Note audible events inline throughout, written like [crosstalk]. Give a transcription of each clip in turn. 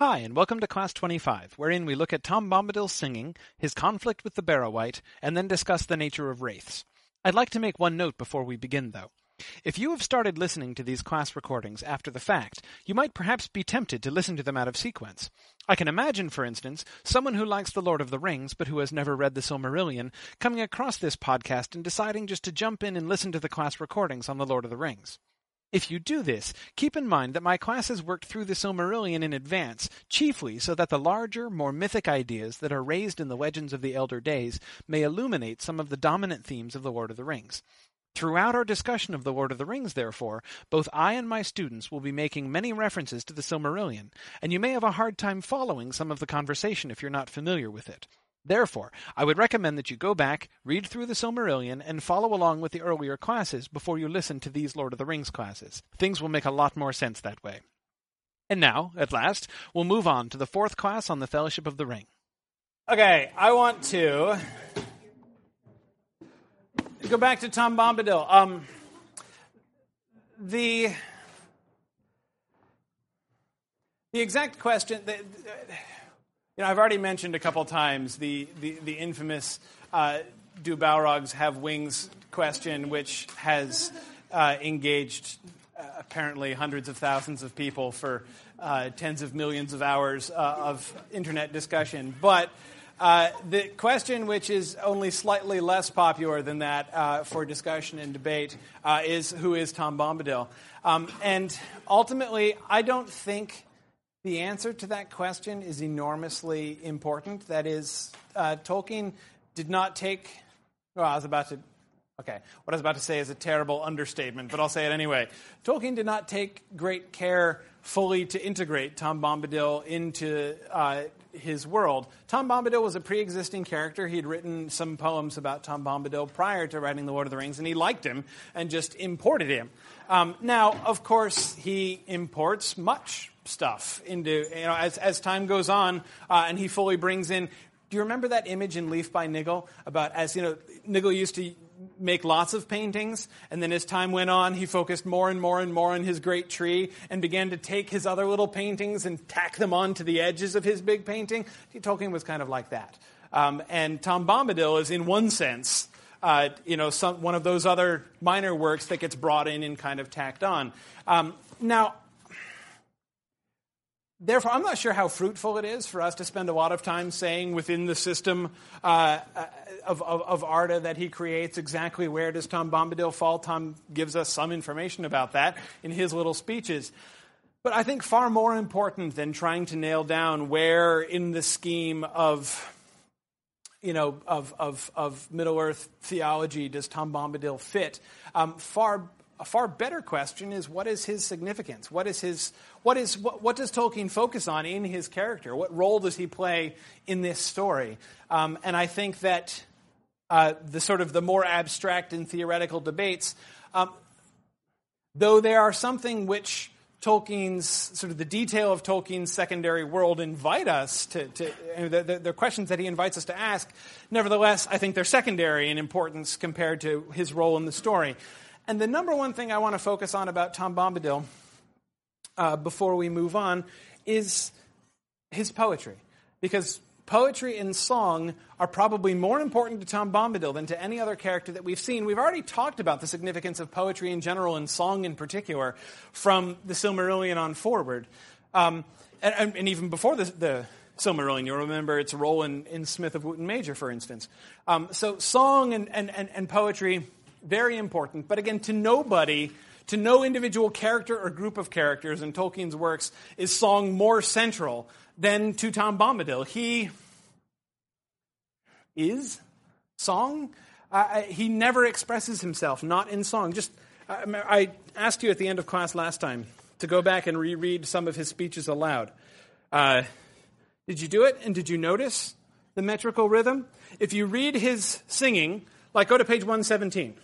Hi, and welcome to Class 25, wherein we look at Tom Bombadil's singing, his conflict with the Barrow-wight, and then discuss the nature of wraiths. I'd like to make one note before we begin, though. If you have started listening to these class recordings after the fact, you might perhaps be tempted to listen to them out of sequence. I can imagine, for instance, someone who likes The Lord of the Rings but who has never read The Silmarillion coming across this podcast and deciding just to jump in and listen to the class recordings on The Lord of the Rings. If you do this, keep in mind that my classes worked through the Silmarillion in advance, chiefly so that the larger, more mythic ideas that are raised in the legends of the Elder Days may illuminate some of the dominant themes of The Lord of the Rings. Throughout our discussion of The Lord of the Rings, therefore, both I and my students will be making many references to the Silmarillion, and you may have a hard time following some of the conversation if you're not familiar with it. Therefore, I would recommend that you go back, read through the Silmarillion, and follow along with the earlier classes before you listen to these Lord of the Rings classes. Things will make a lot more sense that way. And now, at last, we'll move on to the fourth class on the Fellowship of the Ring. Okay, I want to go back to Tom Bombadil. Um, the the exact question. The, you know, I've already mentioned a couple times the, the, the infamous uh, do Balrogs have wings question, which has uh, engaged uh, apparently hundreds of thousands of people for uh, tens of millions of hours uh, of internet discussion. But uh, the question, which is only slightly less popular than that for discussion and debate, is who is Tom Bombadil? Um, and ultimately, I don't think the answer to that question is enormously important. That is, uh, Tolkien did not take. Well, I was about to. Okay, what I was about to say is a terrible understatement, but I'll say it anyway. Tolkien did not take great care fully to integrate Tom Bombadil into uh, his world. Tom Bombadil was a pre existing character. He had written some poems about Tom Bombadil prior to writing The Lord of the Rings, and he liked him and just imported him. Um, now, of course, he imports much stuff into, you know, as, as time goes on, uh, and he fully brings in. Do you remember that image in Leaf by Niggle about as, you know, Niggle used to make lots of paintings, and then as time went on, he focused more and more and more on his great tree and began to take his other little paintings and tack them onto the edges of his big painting. Tolkien was kind of like that. Um, and Tom Bombadil is, in one sense, uh, you know, some, one of those other minor works that gets brought in and kind of tacked on. Um, now, Therefore, I'm not sure how fruitful it is for us to spend a lot of time saying within the system uh, of, of, of, Arda that he creates exactly where does Tom Bombadil fall. Tom gives us some information about that in his little speeches. But I think far more important than trying to nail down where in the scheme of you know, of, of, of Middle Earth theology does Tom Bombadil fit? Um, far a far better question is what is his significance? What is his what is what, what does Tolkien focus on in his character? What role does he play in this story? Um, and I think that uh, the sort of the more abstract and theoretical debates, um, though there are something which Tolkien's sort of the detail of Tolkien's secondary world invite us to, to the, the, questions that he invites us to ask. Nevertheless, I think they're secondary in importance compared to his role in the story. And the number one thing I want to focus on about Tom Bombadil uh, before we move on is his poetry. Because poetry and song are probably more important to Tom Bombadil than to any other character that we've seen. We've already talked about the significance of poetry in general and song in particular from the Silmarillion on forward. Um, and, and, even before the, the Silmarillion. You'll remember its role in, in Smith of Wootton Major, for instance. Um, so, song and, and, and, and poetry very important. But again, to nobody, to no individual character or group of characters in Tolkien's works is song more central than to Tom Bombadil. He is song. Uh, he never expresses himself, not in song. Just, I asked you at the end of class last time to go back and reread some of his speeches aloud. Uh, did you do it? And did you notice the metrical rhythm? If you read his singing, like go to page 117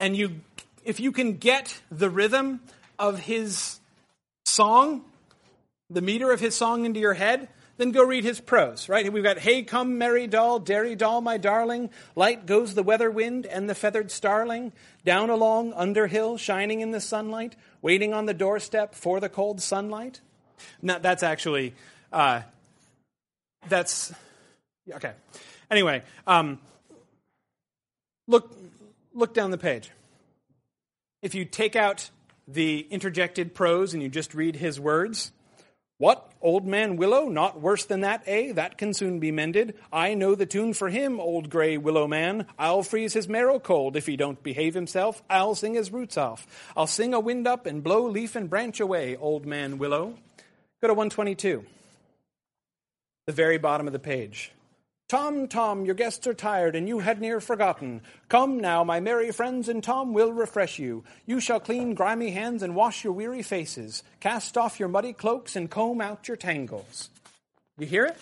and you if you can get the rhythm of his song, the meter of his song into your head, then go read his prose, right? We've got, Hey, come, merry doll, dairy doll, my darling. Light goes the weather wind and the feathered starling. Down along Underhill, shining in the sunlight, waiting on the doorstep for the cold sunlight. No, that's actually, uh, that's, okay. Anyway, um, look, look down the page. If you take out the interjected prose and you just read his words, what? Old man Willow? Not worse than that, eh? That can soon be mended. I know the tune for him, old gray willow man. I'll freeze his marrow cold if he don't behave himself. I'll sing his roots off. I'll sing a wind up and blow leaf and branch away, old man Willow. Go to 122, the very bottom of the page. Tom, Tom, your guests are tired, and you had near forgotten. Come now, my merry friends, and Tom will refresh you. You shall clean grimy hands and wash your weary faces. Cast off your muddy cloaks and comb out your tangles. You hear it?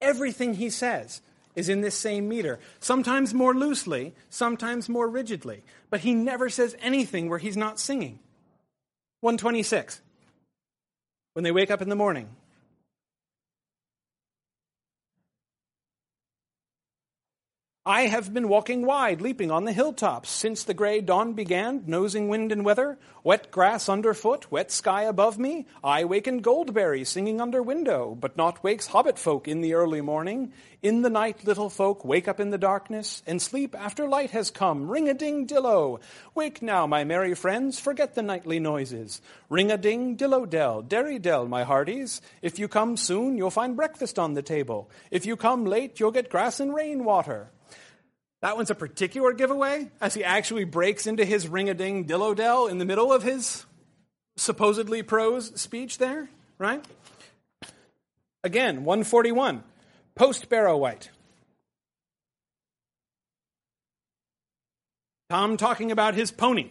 Everything he says is in this same meter, sometimes more loosely, sometimes more rigidly, but he never says anything where he's not singing. 126. When they wake up in the morning, I have been walking wide, leaping on the hilltops, since the gray dawn began, nosing wind and weather, wet grass underfoot, wet sky above me. I wakened Goldberry singing under window, but not wakes hobbit folk in the early morning. In the night, little folk wake up in the darkness, and sleep after light has come. Ring a ding dillo. Wake now, my merry friends, forget the nightly noises. Ring a ding dillo dell, derry dell, my hearties. If you come soon, you'll find breakfast on the table. If you come late, you'll get grass and rain water. That one's a particular giveaway, as he actually breaks into his ring a ding dillo dell in the middle of his supposedly prose speech there, right? Again, 141, post Barrow Wight. Tom talking about his pony.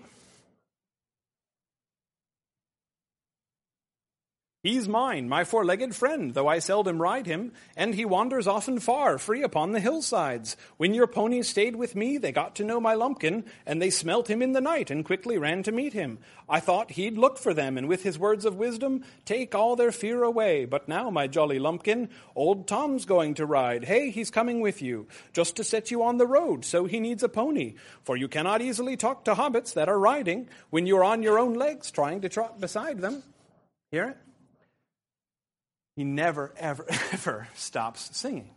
He's mine, my four legged friend, though I seldom ride him, and he wanders often far, free upon the hillsides. When your ponies stayed with me, they got to know my lumpkin, and they smelt him in the night and quickly ran to meet him. I thought he'd look for them, and with his words of wisdom, take all their fear away. But now, my jolly lumpkin, old Tom's going to ride. Hey, he's coming with you, just to set you on the road, so he needs a pony. For you cannot easily talk to hobbits that are riding when you're on your own legs trying to trot beside them. Hear it? He never, ever, [laughs] ever stops singing.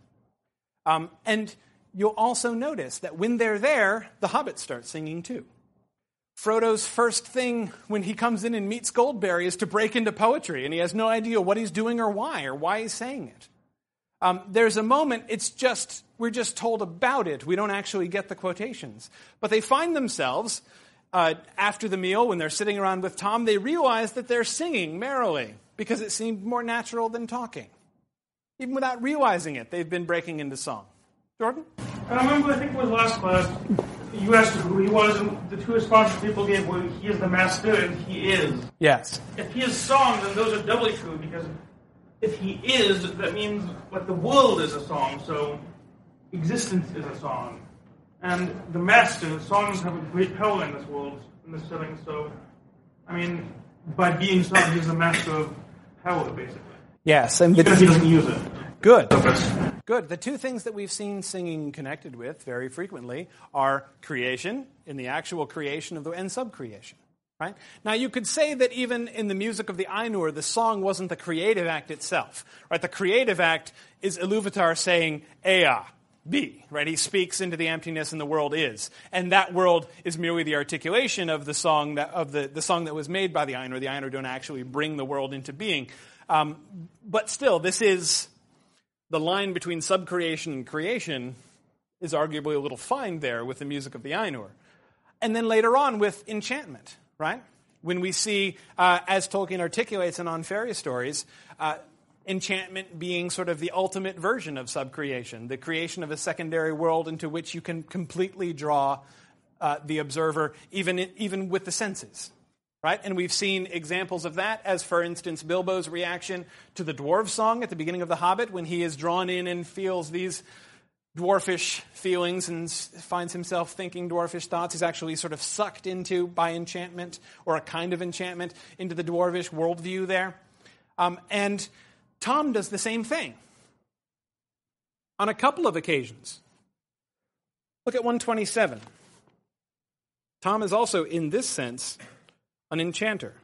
Um, and you'll also notice that when they're there, the hobbits start singing too. Frodo's first thing when he comes in and meets Goldberry is to break into poetry, and he has no idea what he's doing or why, or why he's saying it. Um, there's a moment, it's just, we're just told about it. We don't actually get the quotations. But they find themselves, uh, after the meal, when they're sitting around with Tom, they realize that they're singing merrily because it seemed more natural than talking. Even without realizing it, they've been breaking into song. Jordan? I remember, I think it was last class, you asked who he was, and the two responses people gave were he is the master and he is. Yes. If he is song, then those are doubly true because if he is, that means like the world is a song, so existence is a song. And the master, songs have a great power in this world, in this setting, so I mean, by being song, he's the master of power, basically. Yes, and Because he doesn't use it. good. Good. The two things that we've seen singing connected with very frequently are creation, in the actual creation of the and subcreation. Right? Now you could say that even in the music of the Ainur, the song wasn't the creative act itself. Right? The creative act is Iluvatar saying Ea, be, right? He speaks into the emptiness and the world is. And that world is merely the articulation of the song that, of the, the song that was made by the Ainur. The Ainur don't actually bring the world into being. Um, but still, this is the line between subcreation and creation is arguably a little fine there with the music of the Ainur. And then later on with enchantment, right? When we see, uh, as Tolkien articulates in On Fairy Stories, uh, enchantment being sort of the ultimate version of subcreation, the creation of a secondary world into which you can completely draw uh, the observer, even, even with the senses. Right? And we've seen examples of that, as for instance, Bilbo's reaction to the dwarf song at the beginning of The Hobbit, when he is drawn in and feels these dwarfish feelings and finds himself thinking dwarfish thoughts. He's actually sort of sucked into, by enchantment, or a kind of enchantment, into the dwarfish worldview there. Um, and Tom does the same thing on a couple of occasions. Look at 127. Tom is also, in this sense, an enchanter.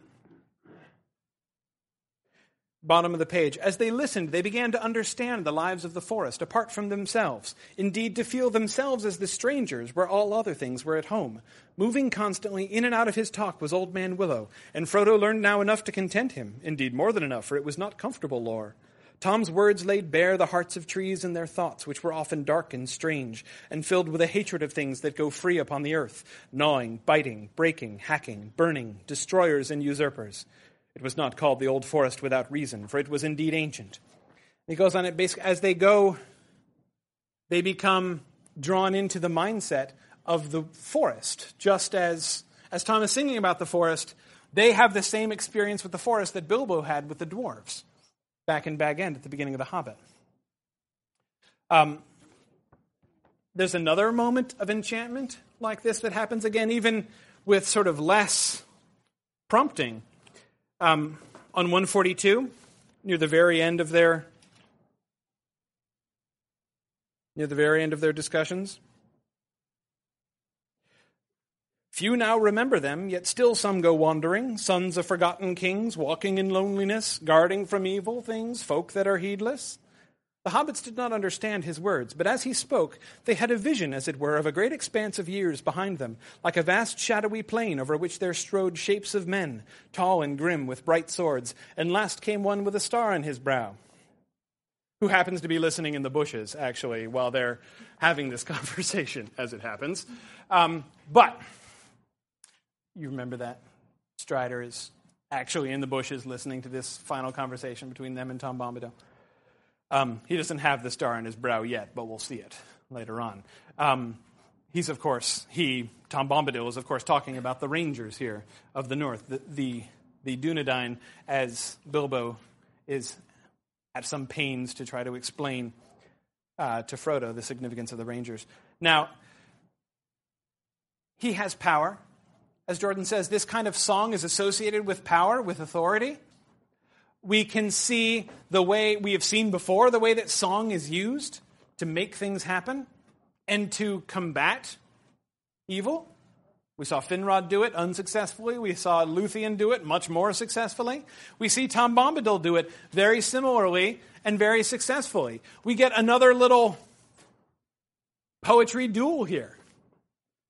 Bottom of the page. As they listened, they began to understand the lives of the forest apart from themselves. Indeed, to feel themselves as the strangers where all other things were at home. Moving constantly in and out of his talk was Old Man Willow, and Frodo learned now enough to content him. Indeed, more than enough, for it was not comfortable lore. Tom's words laid bare the hearts of trees and their thoughts, which were often dark and strange, and filled with a hatred of things that go free upon the earth, gnawing, biting, breaking, hacking, burning, destroyers and usurpers. It was not called the Old Forest without reason, for it was indeed ancient. He goes on it basically as they go, they become drawn into the mindset of the forest, just as as Tom is singing about the forest, they have the same experience with the forest that Bilbo had with the dwarves back in Bag End at the beginning of The Hobbit. Um, there's another moment of enchantment like this that happens again, even with sort of less prompting. Um, on 142, near the very end of their near the very end of their discussions. Few now remember them, yet still some go wandering, sons of forgotten kings, walking in loneliness, guarding from evil things, folk that are heedless. The hobbits did not understand his words, but as he spoke, they had a vision, as it were, of a great expanse of years behind them, like a vast shadowy plain over which there strode shapes of men, tall and grim, with bright swords, and last came one with a star on his brow, who happens to be listening in the bushes, actually, while they're having this [laughs] conversation, as it happens. Um, but you remember that? Strider is actually in the bushes listening to this final conversation between them and Tom Bombadil. Um, he doesn't have the star on his brow yet, but we'll see it later on. Um, he's, of course, he, Tom Bombadil, is, of course, talking about the Rangers here of the North, the, the, the Dunedain, as Bilbo is at some pains to try to explain uh, to Frodo the significance of the Rangers. Now, he has power as Jordan says, this kind of song is associated with power, with authority. We can see the way we have seen before, the way that song is used to make things happen and to combat evil. We saw Finrod do it unsuccessfully. We saw Luthien do it much more successfully. We see Tom Bombadil do it very similarly and very successfully. We get another little poetry duel here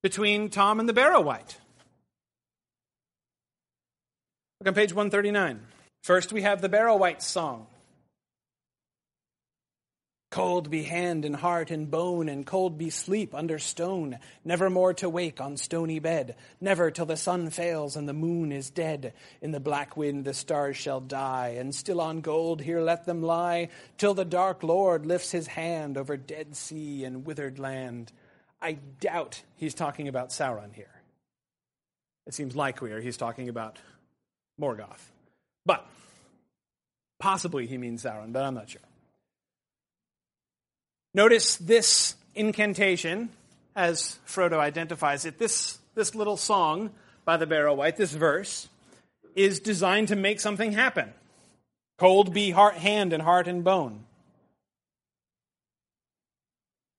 between Tom and the Barrow-wight. Look on page 139. First, we have the Barrow-wight song. Cold be hand and heart and bone, and cold be sleep under stone, never more to wake on stony bed, never till the sun fails and the moon is dead. In the black wind the stars shall die, and still on gold here let them lie, till the dark Lord lifts his hand over dead sea and withered land. I doubt he's talking about Sauron here. It seems likelier he's talking about Morgoth. But possibly he means Sauron, but I'm not sure. Notice this incantation, as Frodo identifies it, this, this little song by the Barrow-wight, this verse, is designed to make something happen. Cold be heart, hand and heart and bone.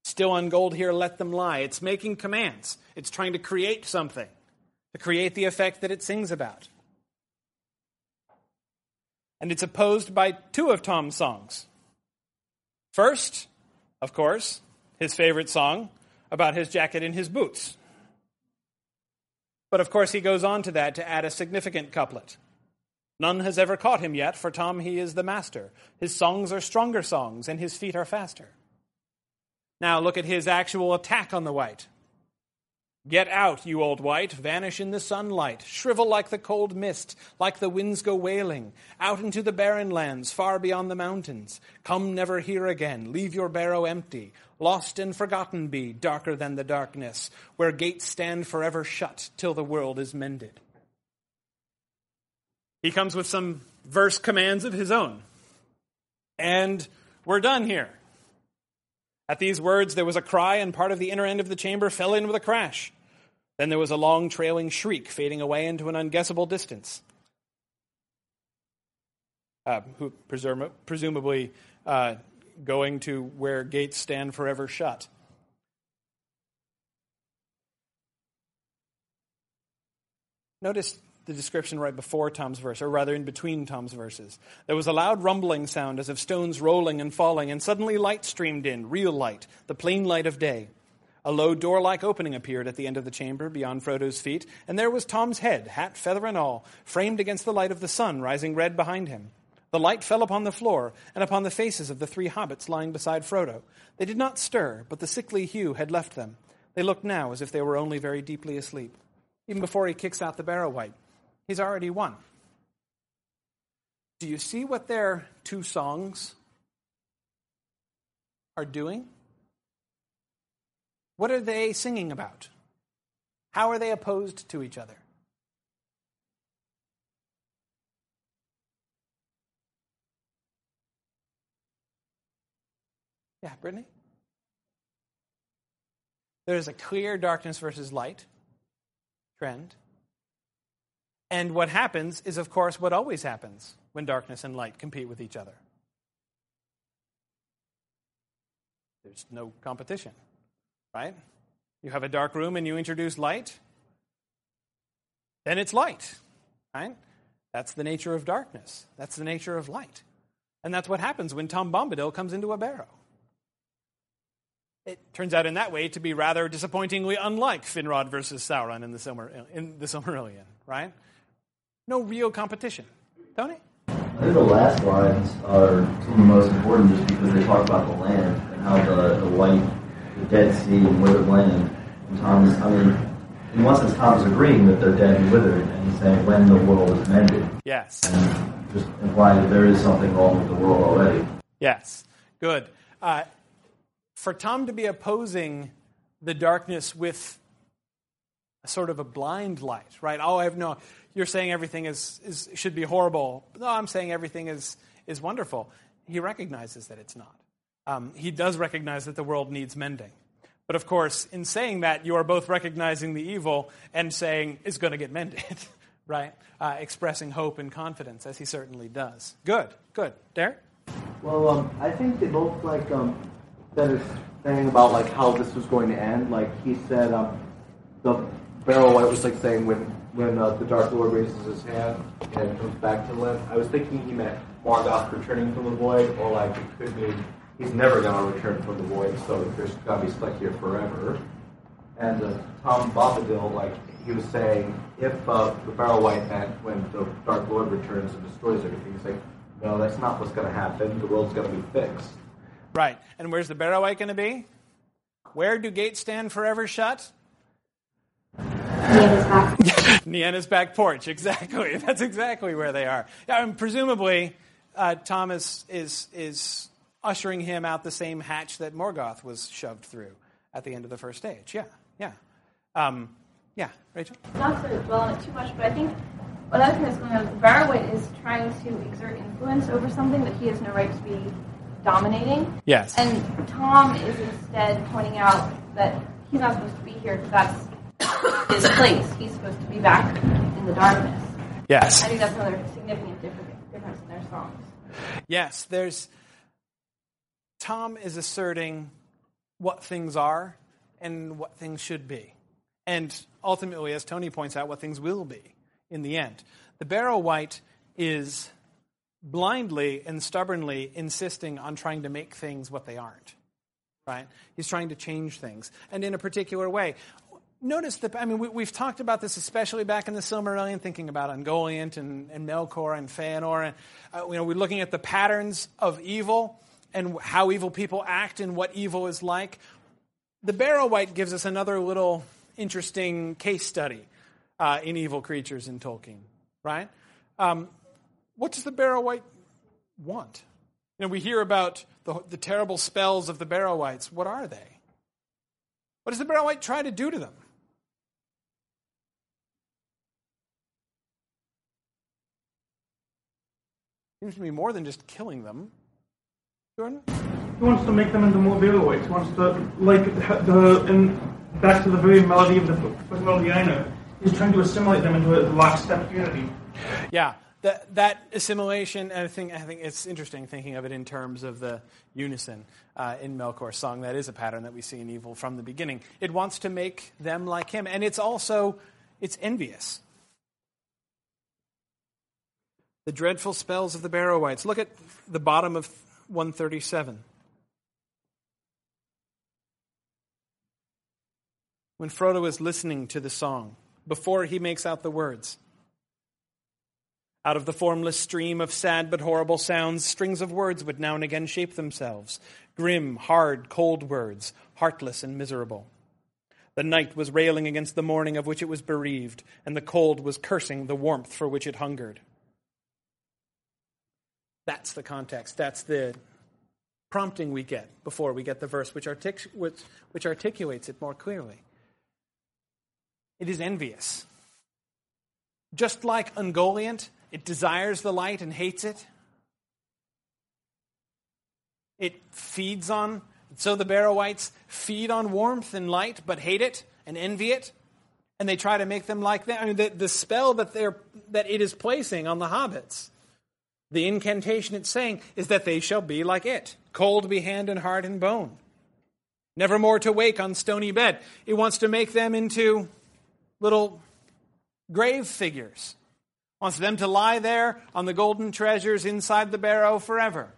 Still on gold here, let them lie. It's making commands. It's trying to create something, to create the effect that it sings about and it's opposed by two of Tom's songs. First, of course, his favorite song about his jacket and his boots. But of course, he goes on to that to add a significant couplet. None has ever caught him yet, for Tom he is the master. His songs are stronger songs, and his feet are faster. Now look at his actual attack on the wight. Get out, you old wight, vanish in the sunlight, shrivel like the cold mist, like the winds go wailing, out into the barren lands, far beyond the mountains. Come never here again, leave your barrow empty, lost and forgotten be, darker than the darkness, where gates stand forever shut till the world is mended. He comes with some verse commands of his own. And we're done here. At these words, there was a cry, and part of the inner end of the chamber fell in with a crash. Then there was a long, trailing shriek, fading away into an unguessable distance. uh, who presum- presumably uh, going to where gates stand forever shut. Notice the description right before Tom's verse, or rather in between Tom's verses. There was a loud rumbling sound as of stones rolling and falling, and suddenly light streamed in, real light, the plain light of day. A low door like opening appeared at the end of the chamber beyond Frodo's feet, and there was Tom's head, hat, feather, and all, framed against the light of the sun rising red behind him. The light fell upon the floor and upon the faces of the three hobbits lying beside Frodo. They did not stir, but the sickly hue had left them. They looked now as if they were only very deeply asleep. Even before he kicks out the Barrow-wight, he's already won. Do you see what their two songs are doing? What are they singing about? How are they opposed to each other? Yeah, Brittany? There's a clear darkness versus light trend. And what happens is, of course, what always happens when darkness and light compete with each other. There's no competition, right? You have a dark room and you introduce light, then it's light, right? That's the nature of darkness. That's the nature of light. And that's what happens when Tom Bombadil comes into a barrow. It turns out in that way to be rather disappointingly unlike Finrod versus Sauron in the, Silmarillion, [laughs] right? No real competition. Tony? I think the last lines are some of the most important just because they talk about the land and how the, the wight, the Dead Sea and withered land. And Tom's, I mean, in one sense, Tom's agreeing that they're dead and withered, and he's saying when the world is mended. Yes. And just implying that there is something wrong with the world already. Yes. Good. Uh, for Tom to be opposing the darkness with a sort of a blind light, right? Oh, I have no. You're saying everything is, is should be horrible. No, I'm saying everything is is wonderful. He recognizes that it's not. Um, he does recognize that the world needs mending. But of course, in saying that, you are both recognizing the evil and saying it's going to get mended, [laughs] right? Uh, expressing hope and confidence, as he certainly does. Good, good. Derek? Well, um, I think they both like um, said his thing about like how this was going to end. Like he said, um, the Barrow-wight was like saying when when uh, the Dark Lord raises his hand and comes back to life. I was thinking he meant Morgoth returning from the void, or like it could mean he's never going to return from the void, so there's going to be stuck here forever. And uh, Tom Bombadil, like he was saying, if uh, the Barrow-wight meant when the Dark Lord returns and destroys everything, he's like, no, that's not what's going to happen. The world's going to be fixed. Right. And where's the Barrow-wight going to be? Where do gates stand forever shut? Nienna's back. [laughs] Nienna's back porch. Exactly. [laughs] That's exactly where they are. And presumably, uh, Thomas is is ushering him out the same hatch that Morgoth was shoved through at the end of the first stage. Yeah, yeah, um, yeah. Rachel. Not to dwell on it too much, but I think another thing that's going on is Barrow-wight is trying to exert influence over something that he has no right to be dominating. Yes. And Tom is instead pointing out that he's not supposed to be here because that's his place. He's supposed to be back in the darkness. yes. I think that's another significant difference in their songs. Yes, there's Tom is asserting what things are and what things should be. And ultimately, as Tony points out, what things will be in the end. The Barrow-wight is blindly and stubbornly insisting on trying to make things what they aren't. Right? He's trying to change things, and in a particular way. Notice that, I mean, we, we've talked about this, especially back in the Silmarillion, thinking about Ungoliant and, and Melkor and Feanor. And, uh, you know, we're looking at the patterns of evil and how evil people act and what evil is like. The Barrow-wight gives us another little interesting case study uh, in evil creatures in Tolkien, right? Um, what does the Barrow-wight want? You know, we hear about the, the terrible spells of the Barrow-wights. What are they? What does the Barrow-wight try to do to them? Seems to be more than just killing them. Jordan? He wants to make them into more Barrow-wights. He wants to, like, the, and back to the very melody of the first melody I know, he's trying to assimilate them into a lockstep unity. Yeah, that, that assimilation, I think, I think it's interesting thinking of it in terms of the unison uh, in Melkor's song. That is a pattern that we see in evil from the beginning. It wants to make them like him, and it's also it's envious. The dreadful spells of the Barrow-wights. Look at the bottom of 137. When Frodo is listening to the song, before he makes out the words. Out of the formless stream of sad but horrible sounds, strings of words would now and again shape themselves grim, hard, cold words, heartless and miserable. The night was railing against the morning of which it was bereaved, and the cold was cursing the warmth for which it hungered. That's the context. That's the prompting we get before we get the verse, which, artic- which, which articulates it more clearly. It is envious. Just like Ungoliant, it desires the light and hates it. It feeds on, so the Barrow-wights feed on warmth and light, but hate it and envy it. And they try to make them like that. I mean, the, the spell that, they're, that it is placing on the hobbits, the incantation it's saying, is that they shall be like it cold be hand and heart and bone. Never more to wake on stony bed. It wants to make them into little grave figures. Wants them to lie there on the golden treasures inside the barrow forever.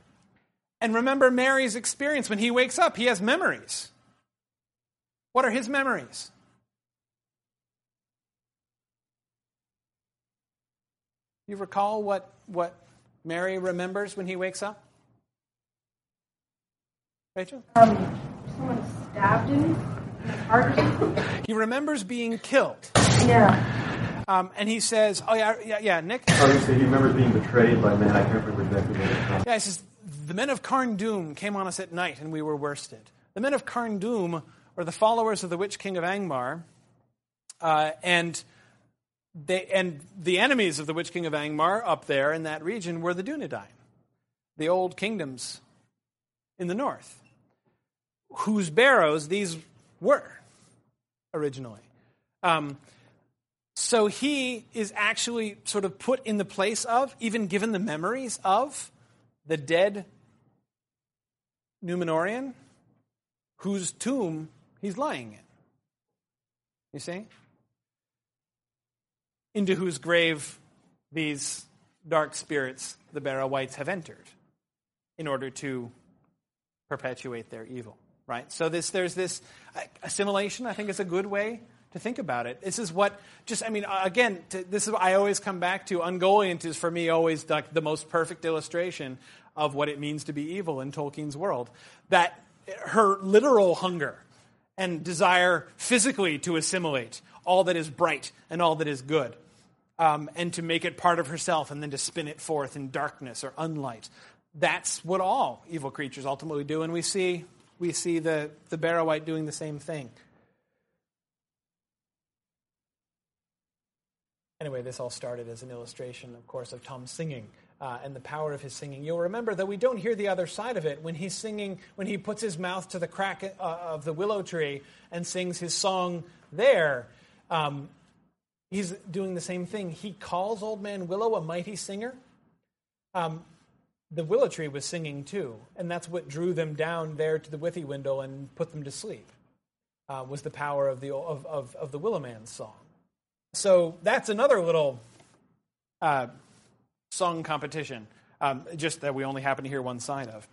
And remember Merry's experience. When he wakes up, he has memories. What are his memories? You recall what, what Merry remembers when he wakes up? Rachel? Um, someone stabbed him in the heart. He remembers being killed. Yeah. Um, and he says, Oh, yeah, yeah, yeah, Nick? Oh, you say he remembers being betrayed by men. I can't remember exactly what it's called. Yeah, he says, The men of Carn Dûm came on us at night, and we were worsted. The men of Carn Dûm were the followers of the Witch King of Angmar, uh, and, they, and the enemies of the Witch King of Angmar up there in that region were the Dunedain, the old kingdoms in the north, whose barrows these were originally. Um, so he is actually sort of put in the place of, even given the memories of, the dead Numenorean whose tomb he's lying in. You see? Into whose grave these dark spirits, the Barrow-wights, have entered in order to perpetuate their evil. Right? So this, there's this assimilation, I think is a good way to think about it. This is what just I mean uh, again to, this is I always come back to Ungoliant is for me always like the most perfect illustration of what it means to be evil in Tolkien's world. That her literal hunger and desire physically to assimilate all that is bright and all that is good. Um, and to make it part of herself and then to spin it forth in darkness or unlight. That's what all evil creatures ultimately do, and we see we see the, the Barrow-wight doing the same thing. Anyway, this all started as an illustration, of course, of Tom singing uh, and the power of his singing. You'll remember that we don't hear the other side of it when he's singing, when he puts his mouth to the crack uh, of the willow tree and sings his song there. Um, he's doing the same thing. He calls Old Man Willow a mighty singer. Um, the willow tree was singing too, and that's what drew them down there to the withy window and put them to sleep. Uh, was the power of the of, of, of the willow man's song. So that's another little uh, song competition, um, just that we only happen to hear one side of.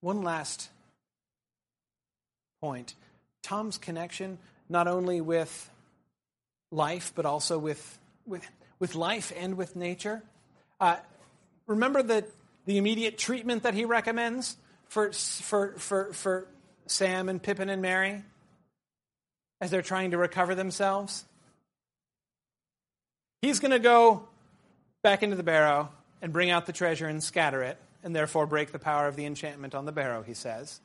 One last point Tom's connection not only with life, but also with, with, with life and with nature. Uh, remember the, the immediate treatment that he recommends for, for, for, for Sam and Pippin and Merry as they're trying to recover themselves? He's going to go back into the barrow and bring out the treasure and scatter it, and therefore break the power of the enchantment on the barrow, he says.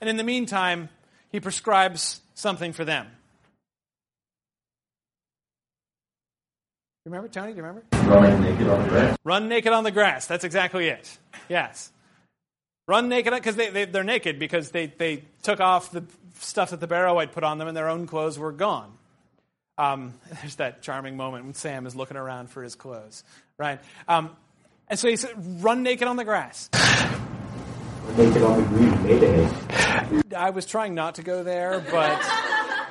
And in the meantime, he prescribes something for them. You remember, Tony? Do you remember? Running naked on the grass. Run naked on the grass. That's exactly it. Yes. Run naked because they, they, they're naked because they, they took off the stuff that the Barrow-wight put on them and their own clothes were gone. Um, [laughs] there's that charming moment when Sam is looking around for his clothes, right? Um, and so he said, "Run naked on the grass." Green Mayday. I was trying not to go there, but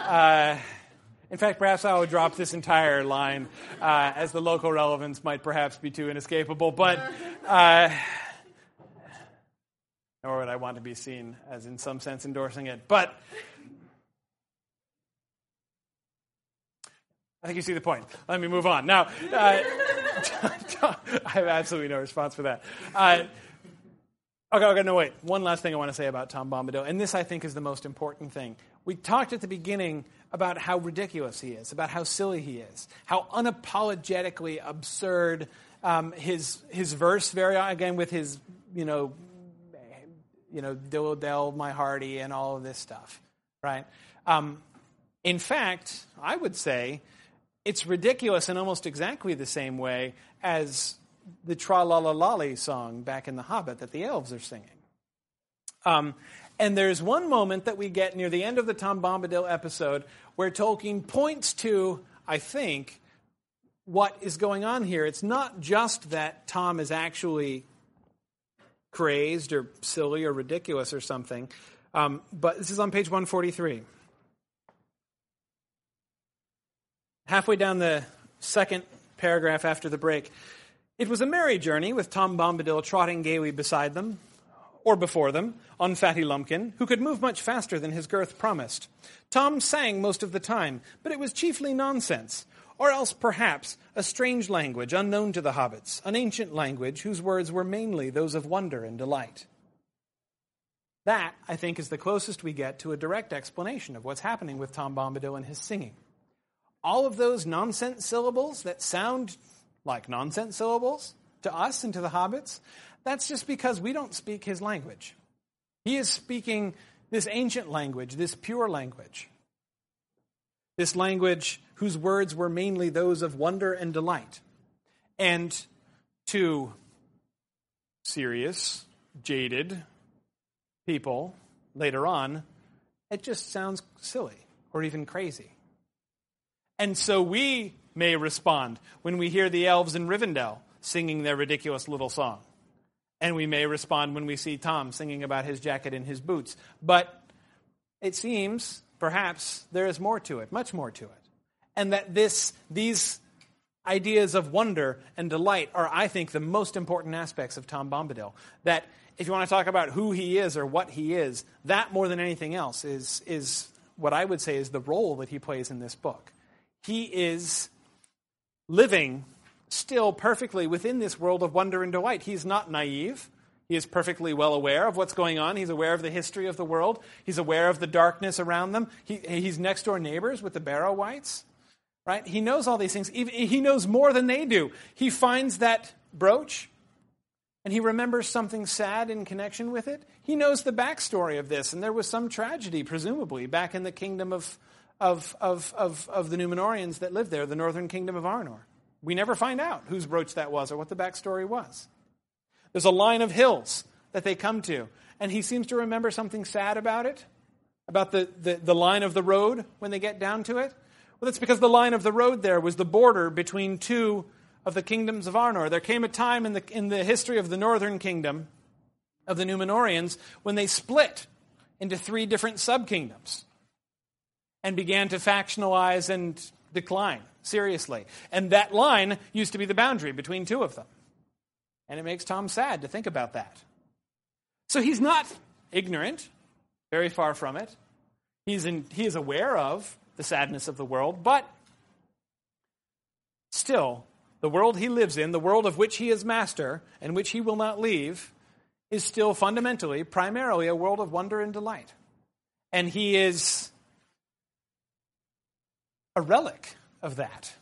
uh, in fact, perhaps I would drop this entire line, uh, as the local relevance might perhaps be too inescapable. But uh, nor would I want to be seen as, in some sense, endorsing it. But I think you see the point. Let me move on now. Uh, [laughs] I have absolutely no response for that. Okay, okay, no, wait. One last thing I want to say about Tom Bombadil, and this I think is the most important thing. We talked at the beginning about how ridiculous he is, about how silly he is, how unapologetically absurd um, his his verse. Very again with his you know, you know, Dill Dell, my hearty, and all of this stuff, right? Um, in fact, I would say it's ridiculous in almost exactly the same way as the Tra La La Lolly song back in The Hobbit that the elves are singing. Um, and there's one moment that we get near the end of the Tom Bombadil episode where Tolkien points to, I think, what is going on here. It's not just that Tom is actually crazed or silly or ridiculous or something, um, but this is on page 143. Halfway down the second paragraph after the break. It was a merry journey, with Tom Bombadil trotting gaily beside them, or before them, on Fatty Lumpkin, who could move much faster than his girth promised. Tom sang most of the time, but it was chiefly nonsense, or else perhaps a strange language unknown to the hobbits, an ancient language whose words were mainly those of wonder and delight. That, I think, is the closest we get to a direct explanation of what's happening with Tom Bombadil and his singing. All of those nonsense syllables that sound like nonsense syllables to us and to the hobbits, that's just because we don't speak his language. He is speaking this ancient language, this pure language, this language whose words were mainly those of wonder and delight. And to serious, jaded people later on, it just sounds silly or even crazy. And so we may respond when we hear the elves in Rivendell singing their ridiculous little song. And we may respond when we see Tom singing about his jacket and his boots. But it seems, perhaps, there is more to it, much more to it. And that this, these ideas of wonder and delight are, I think, the most important aspects of Tom Bombadil. That if you want to talk about who he is or what he is, that more than anything else is, is what I would say is the role that he plays in this book. He is living still perfectly within this world of wonder and delight. He's not naive. He is perfectly well aware of what's going on. He's aware of the history of the world. He's aware of the darkness around them. He, he's next door neighbors with the Barrow-wights, right? He knows all these things. He knows more than they do. He finds that brooch and he remembers something sad in connection with it. He knows the backstory of this, and there was some tragedy, presumably, back in the kingdom of, of, of, of, of the Numenoreans that lived there, the northern kingdom of Arnor. We never find out whose brooch that was or what the backstory was. There's a line of hills that they come to, and he seems to remember something sad about it, about the, the, the line of the road when they get down to it. Well, that's because the line of the road there was the border between two of the kingdoms of Arnor. There came a time in the, in the history of the northern kingdom of the Numenoreans when they split into three different subkingdoms and began to factionalize and decline seriously. And that line used to be the boundary between two of them. And it makes Tom sad to think about that. So he's not ignorant, very far from it. He's in, he is aware of the sadness of the world, but still, the world he lives in, the world of which he is master and which he will not leave, is still fundamentally, primarily a world of wonder and delight. And he is a relic of that.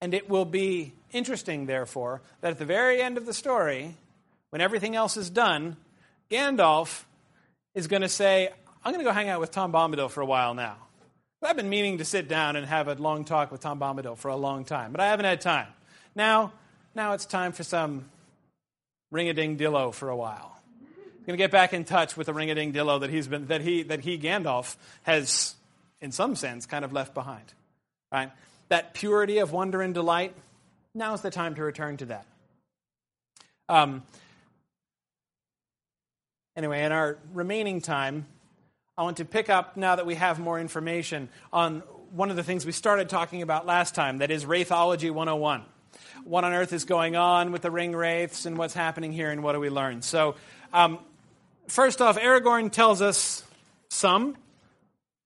And it will be interesting, therefore, that at the very end of the story, when everything else is done, Gandalf is going to say, I'm going to go hang out with Tom Bombadil for a while now. I've been meaning to sit down and have a long talk with Tom Bombadil for a long time, but I haven't had time. Now, now it's time for some ring-a-ding dillo for a while. I'm going to get back in touch with the ring-a-ding dillo that he's been that he that he Gandalf has in some sense, kind of left behind. Right? That purity of wonder and delight, now's the time to return to that. Um, anyway, in our remaining time, I want to pick up, now that we have more information, on one of the things we started talking about last time that is Wraithology 101. What on earth is going on with the ring wraiths and what's happening here and what do we learn? So, um, first off, Aragorn tells us some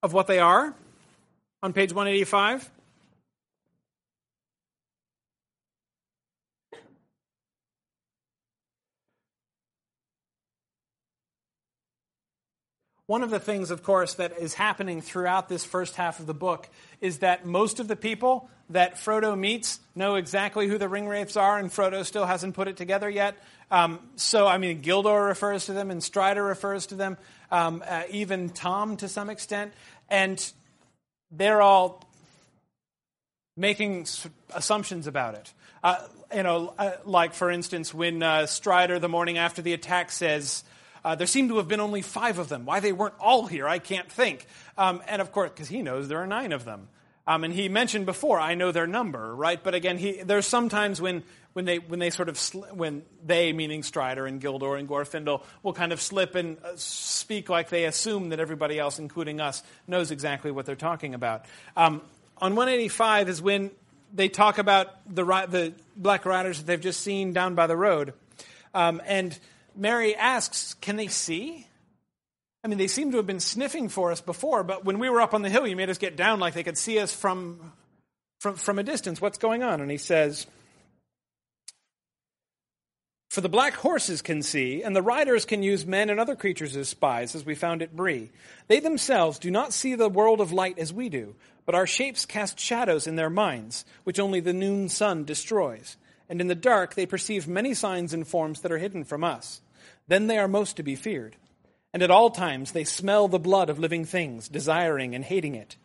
of what they are on page 185. One of the things, of course, that is happening throughout this first half of the book is that most of the people that Frodo meets know exactly who the ring wraiths are, and Frodo still hasn't put it together yet. Um, so, I mean, Gildor refers to them, and Strider refers to them, um, uh, even Tom to some extent, and they're all making assumptions about it. Uh, you know, uh, like for instance, when uh, Strider the morning after the attack says, uh, there seem to have been only five of them. Why they weren't all here, I can't think. Um, and of course, because he knows there are nine of them. Um, and he mentioned before, I know their number, right? But again, he, there's sometimes when, when, they, when they sort of, when they, meaning Strider and Gildor and Glorfindel, will kind of slip and uh, speak like they assume that everybody else, including us, knows exactly what they're talking about. Um, on 185 is when they talk about the, the Black Riders that they've just seen down by the road. Um, and Merry asks, Can they see? I mean, they seem to have been sniffing for us before, but when we were up on the hill, you made us get down like they could see us from, from, from a distance. What's going on? And he says, For the black horses can see, and the riders can use men and other creatures as spies, as we found at Bree. They themselves do not see the world of light as we do, but our shapes cast shadows in their minds, which only the noon sun destroys. And in the dark they perceive many signs and forms that are hidden from us. Then they are most to be feared. And at all times they smell the blood of living things, desiring and hating it.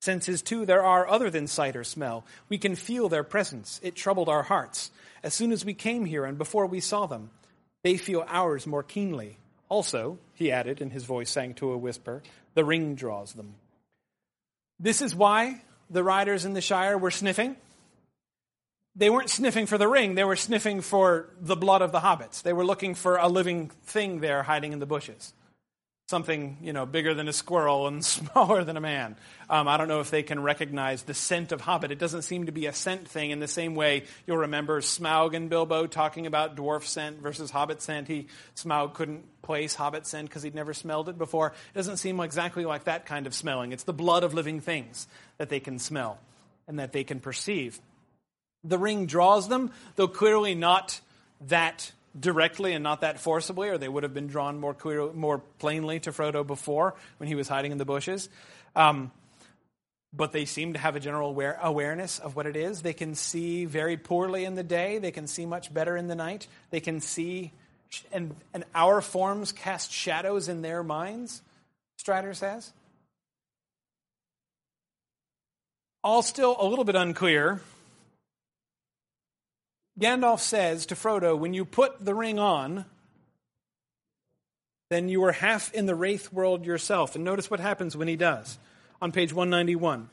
Senses, too, there are other than sight or smell. We can feel their presence. It troubled our hearts. As soon as we came here and before we saw them, they feel ours more keenly. Also, he added, and his voice sank to a whisper, the ring draws them. This is why the riders in the Shire were sniffing they weren't sniffing for the ring, they were sniffing for the blood of the hobbits. They were looking for a living thing there hiding in the bushes. Something, you know, bigger than a squirrel and [laughs] smaller than a man. Um, I don't know if they can recognize the scent of hobbit. It doesn't seem to be a scent thing in the same way you'll remember Smaug and Bilbo talking about dwarf scent versus hobbit scent. He, Smaug couldn't place hobbit scent because he'd never smelled it before. It doesn't seem exactly like that kind of smelling. It's the blood of living things that they can smell and that they can perceive. The ring draws them, though clearly not that directly and not that forcibly, or they would have been drawn more clear, more plainly to Frodo before when he was hiding in the bushes. Um, but they seem to have a general aware, awareness of what it is. They can see very poorly in the day. They can see much better in the night. They can see, and, and our forms cast shadows in their minds, Strider says. All still a little bit unclear Gandalf says to Frodo, When you put the ring on, then you are half in the Wraith world yourself. And notice what happens when he does on page 191.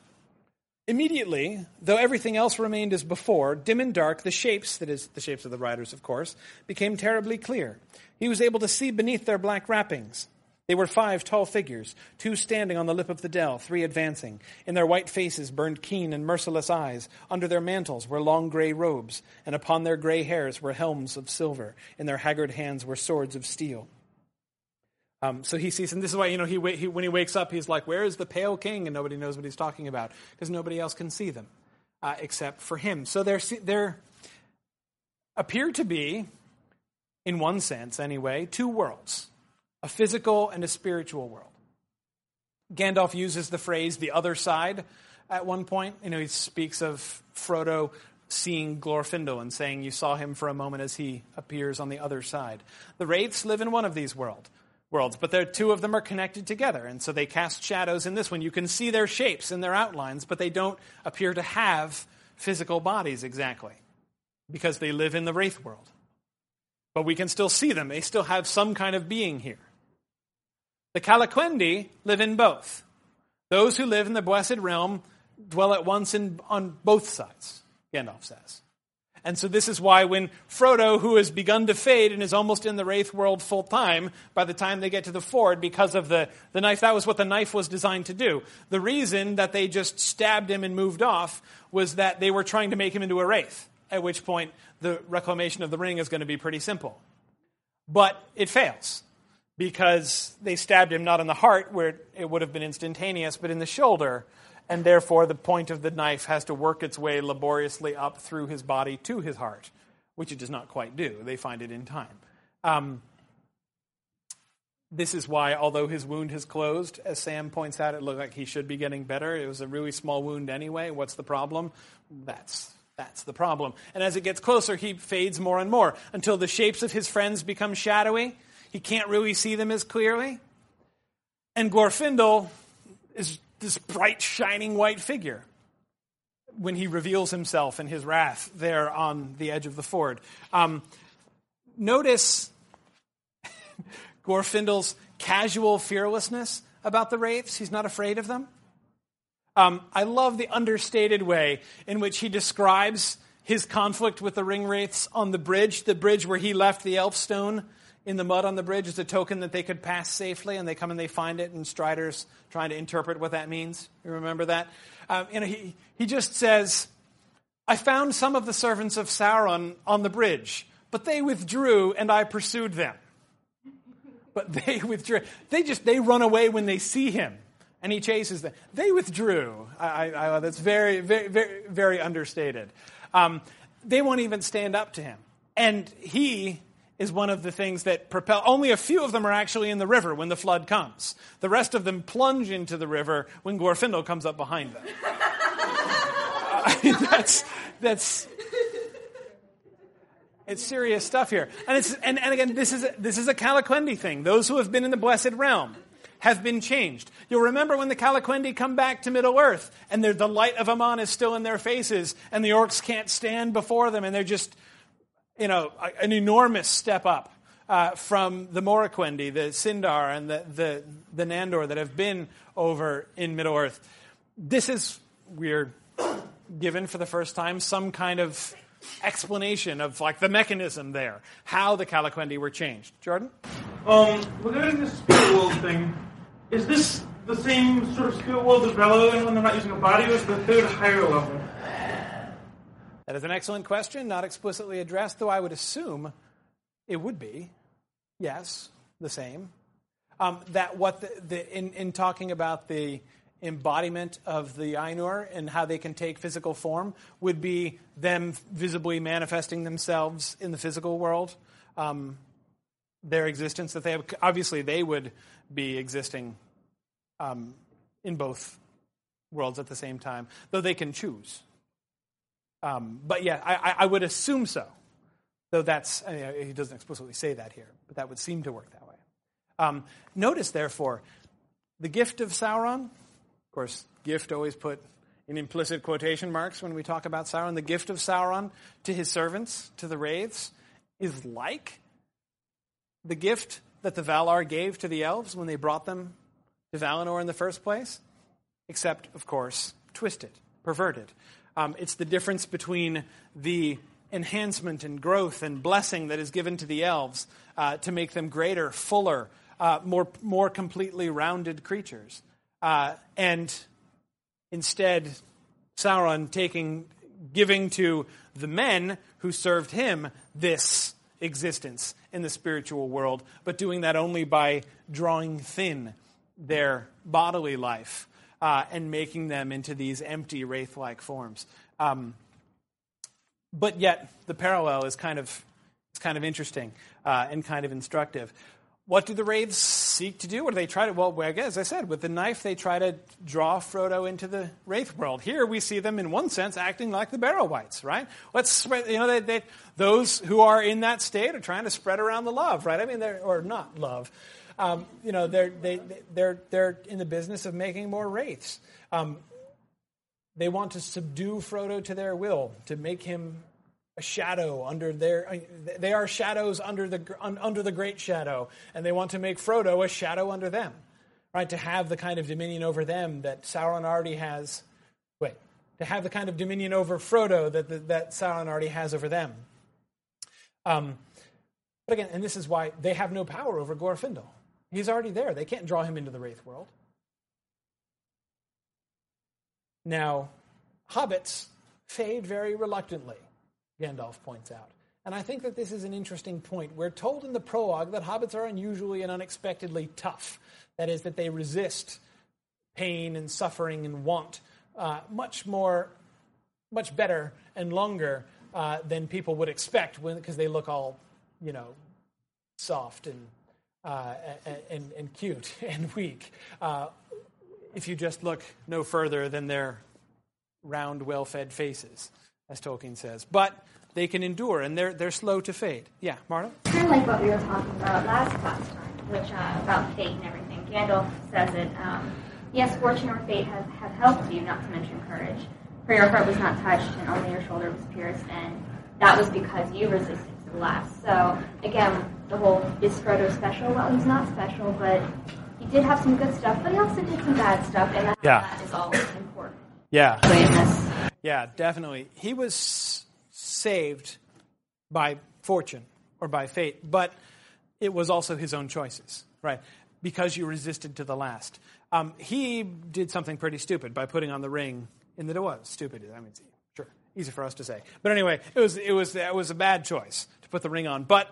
Immediately, though everything else remained as before, dim and dark, the shapes, that is, the shapes of the riders, of course, became terribly clear. He was able to see beneath their black wrappings. They were five tall figures, two standing on the lip of the dell, three advancing. In their white faces burned keen and merciless eyes. Under their mantles were long gray robes, and upon their gray hairs were helms of silver. In their haggard hands were swords of steel. Um, so he sees, and this is why you know he, he, when he wakes up, he's like, "Where is the pale king?" And nobody knows what he's talking about because nobody else can see them uh, except for him. So there, there appear to be, in one sense anyway, two worlds a physical and a spiritual world. Gandalf uses the phrase the other side at one point. You know, he speaks of Frodo seeing Glorfindel and saying, You saw him for a moment as he appears on the other side. The Wraiths live in one of these world, worlds, but the two of them are connected together, and so they cast shadows in this one. You can see their shapes and their outlines, but they don't appear to have physical bodies exactly because they live in the Wraith world. But we can still see them, they still have some kind of being here. The Calaquendi live in both. Those who live in the blessed realm dwell at once in, on both sides, Gandalf says. And so this is why when Frodo, who has begun to fade and is almost in the Wraith world full time, by the time they get to the ford, because of the, the knife, that was what the knife was designed to do. The reason that they just stabbed him and moved off was that they were trying to make him into a Wraith, at which point the reclamation of the ring is going to be pretty simple. But it fails because they stabbed him not in the heart, where it would have been instantaneous, but in the shoulder and therefore the point of the knife has to work its way laboriously up through his body to his heart, which it does not quite do. They find it in time. Um, this is why, although his wound has closed, as Sam points out, it looked like he should be getting better. It was a really small wound anyway. What's the problem? That's that's the problem. And as it gets closer, he fades more and more until the shapes of his friends become shadowy. He can't really see them as clearly. And Glorfindel is this bright, shining white figure when he reveals himself in his wrath there on the edge of the ford. Um, notice [laughs] Glorfindel's casual fearlessness about the wraiths. He's not afraid of them. Um, I love the understated way in which he describes his conflict with the ring wraiths on the bridge, the bridge where he left the elf stone in the mud on the bridge as a token that they could pass safely, and they come and they find it, and Strider's trying to interpret what that means. You remember that? Um, you know, he, he just says, I found some of the servants of Sauron on the bridge, but they withdrew, and I pursued them. [laughs] But they withdrew. They just, they run away when they see him, and he chases them. They withdrew. I, I, that's very, very, very, very understated. Um, they won't even stand up to him. And he is one of the things that propel. Only a few of them are actually in the river when the flood comes. The rest of them plunge into the river when Glorfindel comes up behind them. [laughs] I mean, that's that's it's serious stuff here. And it's and, and again, this is this is a Calaquendi thing. Those who have been in the blessed realm have been changed. You'll remember when the Calaquendi come back to Middle Earth and the light of Aman is still in their faces and the orcs can't stand before them and they're just you know, an enormous step up uh, from the Moriquendi, the Sindar, and the, the, the Nandor that have been over in Middle Earth. This is, we're given for the first time some kind of explanation of like the mechanism there, how the Calaquendi were changed. Jordan? Um, regarding this spirit world thing, is this the same sort of spirit world as Valar when they're not using a body, or is the third higher level? That is an excellent question, not explicitly addressed, though I would assume it would be. Yes, the same. Um, that what the, the, in, in talking about the embodiment of the Ainur and how they can take physical form would be them visibly manifesting themselves in the physical world. Um, their existence that they have, obviously, they would be existing um, in both worlds at the same time, though they can choose. Um, but yeah, I, I, would assume so. Though that's, mean, he doesn't explicitly say that here, but that would seem to work that way. Um, notice, therefore, the gift of Sauron, of course, gift always put in implicit quotation marks when we talk about Sauron, the gift of Sauron to his servants, to the wraiths, is like the gift that the Valar gave to the elves when they brought them to Valinor in the first place, except, of course, twisted, perverted. Um, it's the difference between the enhancement and growth and blessing that is given to the elves uh, to make them greater, fuller, uh, more, more completely rounded creatures. Uh, and instead, Sauron taking, giving to the men who served him this existence in the spiritual world, but doing that only by drawing thin their bodily life uh, and making them into these empty wraith like forms. Um, but yet, the parallel is kind of, it's kind of interesting uh, and kind of instructive. What do the wraiths seek to do? What do they try to? Well, as I said, with the knife, they try to draw Frodo into the wraith world. Here, we see them, in one sense, acting like the Barrow-wights, right? Let's you know, they, they, those who are in that state are trying to spread around the love, right? I mean, they're, or not love, um, you know, they're, they, they're, they're in the business of making more wraiths. Um, they want to subdue Frodo to their will, to make him a shadow under their. They are shadows under the, under the great shadow, and they want to make Frodo a shadow under them. right? To have the kind of dominion over them that Sauron already has. Wait, to have the kind of dominion over Frodo that that, that Sauron already has over them. Um, but again, and this is why they have no power over Glorfindel. He's already there. They can't draw him into the Wraith world. Now, hobbits fade very reluctantly, Gandalf points out. And I think that this is an interesting point. We're told in the prologue that hobbits are unusually and unexpectedly tough. That is, that they resist pain and suffering and want uh, much more, much better and longer uh, than people would expect because they look all, you know, soft and, uh, and, and, cute [laughs] and weak. Uh, if you just look no further than their round, well fed faces, as Tolkien says. But they can endure and they're, they're slow to fade. Yeah, Marta? Kind of like what we were talking about last class time, which uh, about fate and everything. Gandalf says it. Um, yes, fortune or fate have, have helped you, not to mention courage. For your heart was not touched and only your shoulder was pierced, and that was because you resisted to the last. So, again, the whole is Frodo special? Well, he's not special, but he did have some good stuff, but he also did some bad stuff, and that, yeah. that is all important. Yeah. Yeah, definitely. He was saved by fortune or by fate, but it was also his own choices, right? Because you resisted to the last. Um, he did something pretty stupid by putting on the ring in the was stupid. I mean, sure, easy for us to say, but anyway, it was it was it was a bad choice to put the ring on. But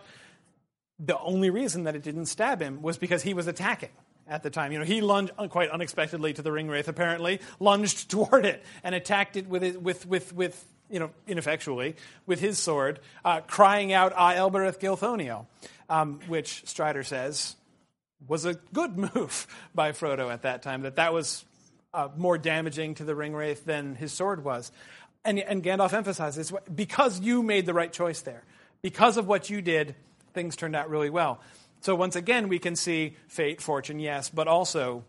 the only reason that it didn't stab him was because he was attacking at the time. You know, he lunged quite unexpectedly to the ring wraith. Apparently, lunged [laughs] toward it and attacked it with with with with you know ineffectually with his sword, uh, crying out "Ah, Elbereth Gilthoniel," um, which Strider says was a good [laughs] move by Frodo at that time. That that was uh, more damaging to the ring wraith than his sword was. And, and Gandalf emphasizes because you made the right choice there, because of what you did, things turned out really well. So once again, we can see fate, fortune, yes, but also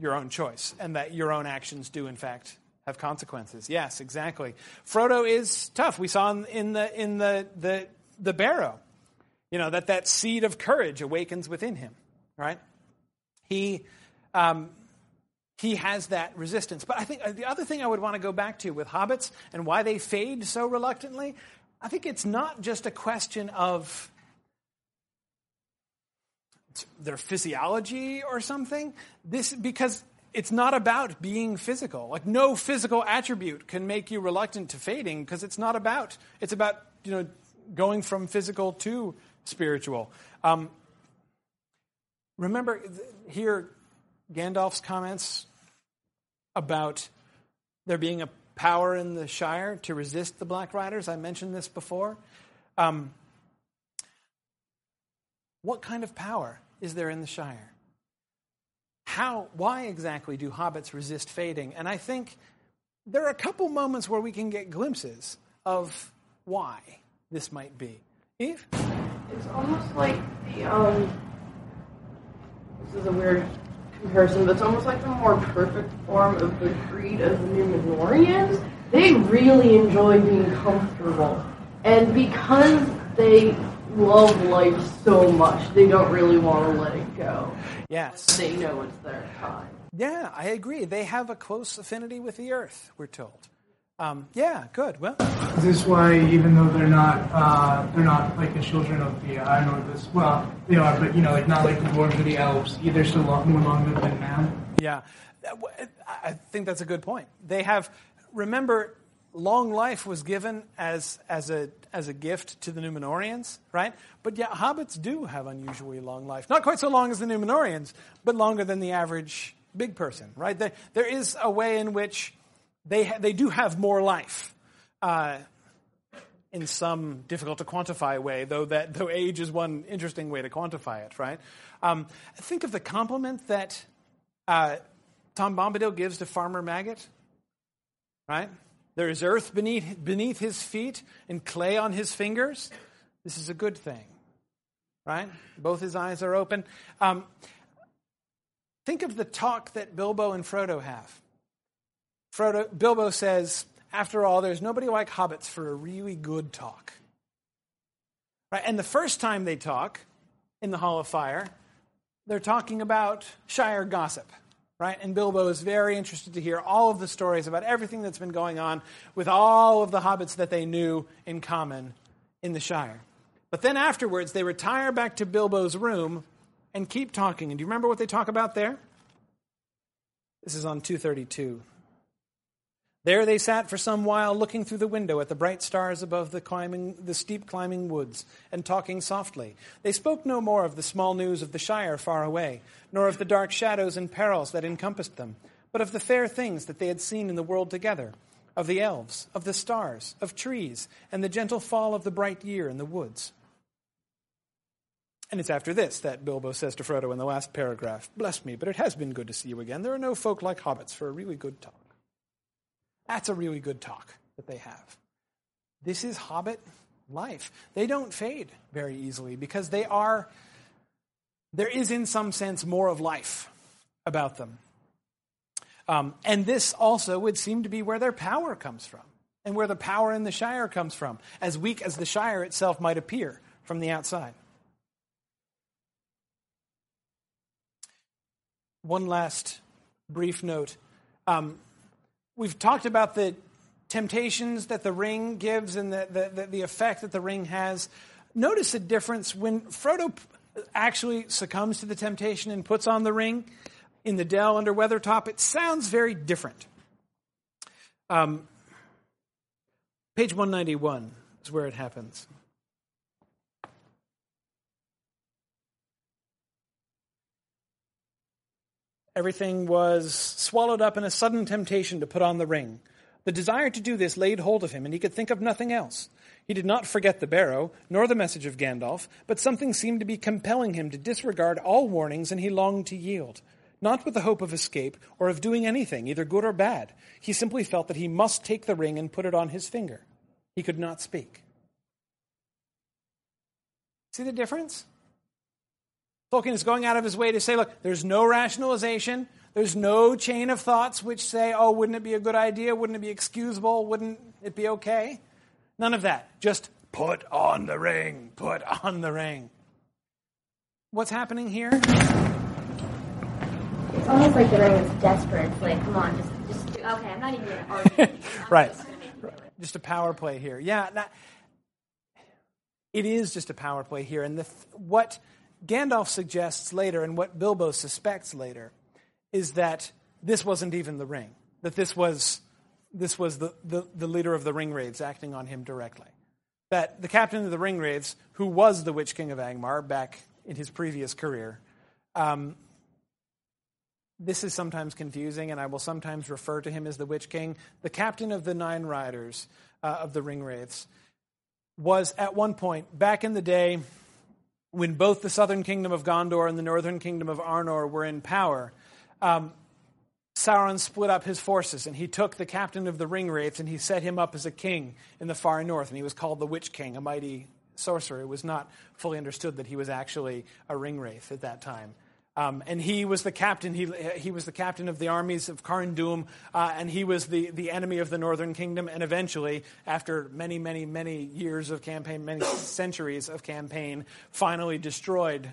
your own choice, and that your own actions do, in fact, have consequences. Yes, exactly. Frodo is tough. We saw in the in the the, the barrow, you know, that that seed of courage awakens within him. Right? He. Um, he has that resistance. But I think uh, the other thing I would want to go back to with hobbits and why they fade so reluctantly, I think it's not just a question of their physiology or something. This because it's not about being physical. Like no physical attribute can make you reluctant to fading because it's not about. It's about you know going from physical to spiritual. Um, remember here Gandalf's comments about there being a power in the Shire to resist the Black Riders. I mentioned this before. Um, what kind of power is there in the Shire? How, why exactly do hobbits resist fading? And I think there are a couple moments where we can get glimpses of why this might be. Eve? It's almost like the, um, this is a weird comparison, but it's almost like the more perfect form of the greed of the Numenoreans. They really enjoy being comfortable. And because they love life so much, they don't really want to let it go. Yes. They know it's their time. Yeah, I agree. They have a close affinity with the earth, we're told. Um, yeah, good. Well, is this why even though they're not uh, they're not like the children of the uh, I don't know this well they are but you know like not like the dwarves or the elves they're still long, more long lived than man. Yeah, I think that's a good point. They have remember long life was given as as a as a gift to the Numenoreans, right? But yet hobbits do have unusually long life. Not quite so long as the Numenoreans, but longer than the average big person, right? There, there is a way in which they, ha- they do have more life. Uh, in some difficult to quantify way, though that though age is one interesting way to quantify it, right? Um, think of the compliment that uh, Tom Bombadil gives to Farmer Maggot, right? There is earth beneath beneath his feet and clay on his fingers. This is a good thing, right? Both his eyes are open. Um, think of the talk that Bilbo and Frodo have. Frodo, Bilbo says, after all, there's nobody like hobbits for a really good talk. Right? And the first time they talk in the Hall of Fire, they're talking about Shire gossip, right? And Bilbo is very interested to hear all of the stories about everything that's been going on with all of the hobbits that they knew in common in the Shire. But then afterwards, they retire back to Bilbo's room and keep talking. And do you remember what they talk about there? This is on 232. There they sat for some while, looking through the window at the bright stars above the, climbing, the steep climbing woods, and talking softly. They spoke no more of the small news of the Shire far away, nor of the dark shadows and perils that encompassed them, but of the fair things that they had seen in the world together, of the elves, of the stars, of trees, and the gentle fall of the bright year in the woods. And it's after this that Bilbo says to Frodo in the last paragraph, Bless me, but it has been good to see you again. There are no folk like hobbits for a really good talk. That's a really good talk that they have. This is Hobbit life. They don't fade very easily because they are, there is in some sense more of life about them. Um, and this also would seem to be where their power comes from and where the power in the Shire comes from, as weak as the Shire itself might appear from the outside. One last brief note. Um, we've talked about the temptations that the ring gives and the, the, the, effect that the ring has. Notice a difference when Frodo actually succumbs to the temptation and puts on the ring in the dell under Weathertop, it sounds very different. Um, page 191 is where it happens. Everything was swallowed up in a sudden temptation to put on the ring. The desire to do this laid hold of him, and he could think of nothing else. He did not forget the barrow, nor the message of Gandalf, but something seemed to be compelling him to disregard all warnings, and he longed to yield. Not with the hope of escape or of doing anything, either good or bad. He simply felt that he must take the ring and put it on his finger. He could not speak. See the difference? Tolkien is going out of his way to say, look, there's no rationalization. There's no chain of thoughts which say, oh, wouldn't it be a good idea? Wouldn't it be excusable? Wouldn't it be okay? None of that. Just put on the ring. Put on the ring. What's happening here? It's almost like the ring is desperate. It's like, come on, just, just do, okay, I'm not even going to argue. [laughs] right. Just, just a power play here. Yeah, that, it is just a power play here. And the, what Gandalf suggests later, and what Bilbo suspects later, is that this wasn't even the ring, that this was, this was the, the, the leader of the Ringwraiths acting on him directly. That the captain of the Ringwraiths, who was the Witch King of Angmar back in his previous career, um, this is sometimes confusing, and I will sometimes refer to him as the Witch King. The captain of the Nine Riders uh, of the Ringwraiths was at one point, back in the day, when both the southern kingdom of Gondor and the northern kingdom of Arnor were in power, um, Sauron split up his forces and he took the captain of the Ringwraiths and he set him up as a king in the far north. And he was called the Witch King, a mighty sorcerer. It was not fully understood that he was actually a Ringwraith at that time. Um, and he was the captain. He, he was the captain of the armies of Carn Dum, uh, and he was the, the enemy of the northern kingdom. And eventually, after many, many, many years of campaign, many [coughs] centuries of campaign, finally destroyed,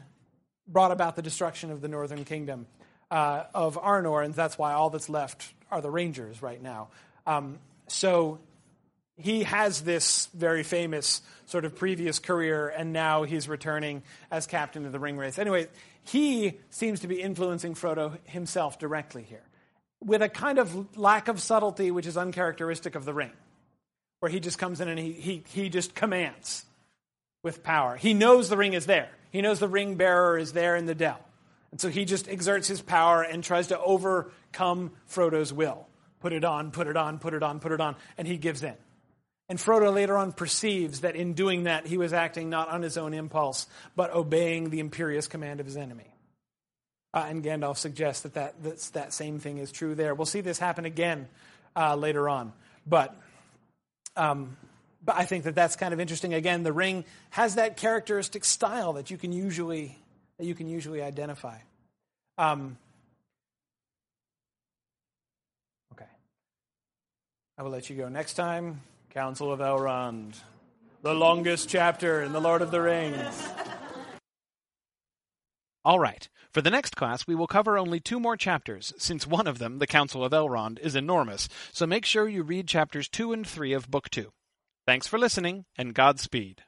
brought about the destruction of the northern kingdom uh, of Arnor, and that's why all that's left are the Rangers right now. Um, so he has this very famous sort of previous career, and now he's returning as captain of the Ringwraiths. Anyway, he seems to be influencing Frodo himself directly here, with a kind of lack of subtlety which is uncharacteristic of the ring, where he just comes in and he, he, he just commands with power. He knows the ring is there, he knows the ring bearer is there in the dell. And so he just exerts his power and tries to overcome Frodo's will. Put it on, put it on, put it on, put it on, and he gives in. And Frodo later on perceives that in doing that, he was acting not on his own impulse, but obeying the imperious command of his enemy. Uh, and Gandalf suggests that that, that same thing is true there. We'll see this happen again uh, later on. But, um, but I think that that's kind of interesting. Again, the ring has that characteristic style that you can usually, that you can usually identify. Um, okay. I will let you go next time. Council of Elrond, the longest chapter in The Lord of the Rings. All right. For the next class, we will cover only two more chapters, since one of them, the Council of Elrond, is enormous, so make sure you read chapters 2 and 3 of Book 2. Thanks for listening, and Godspeed.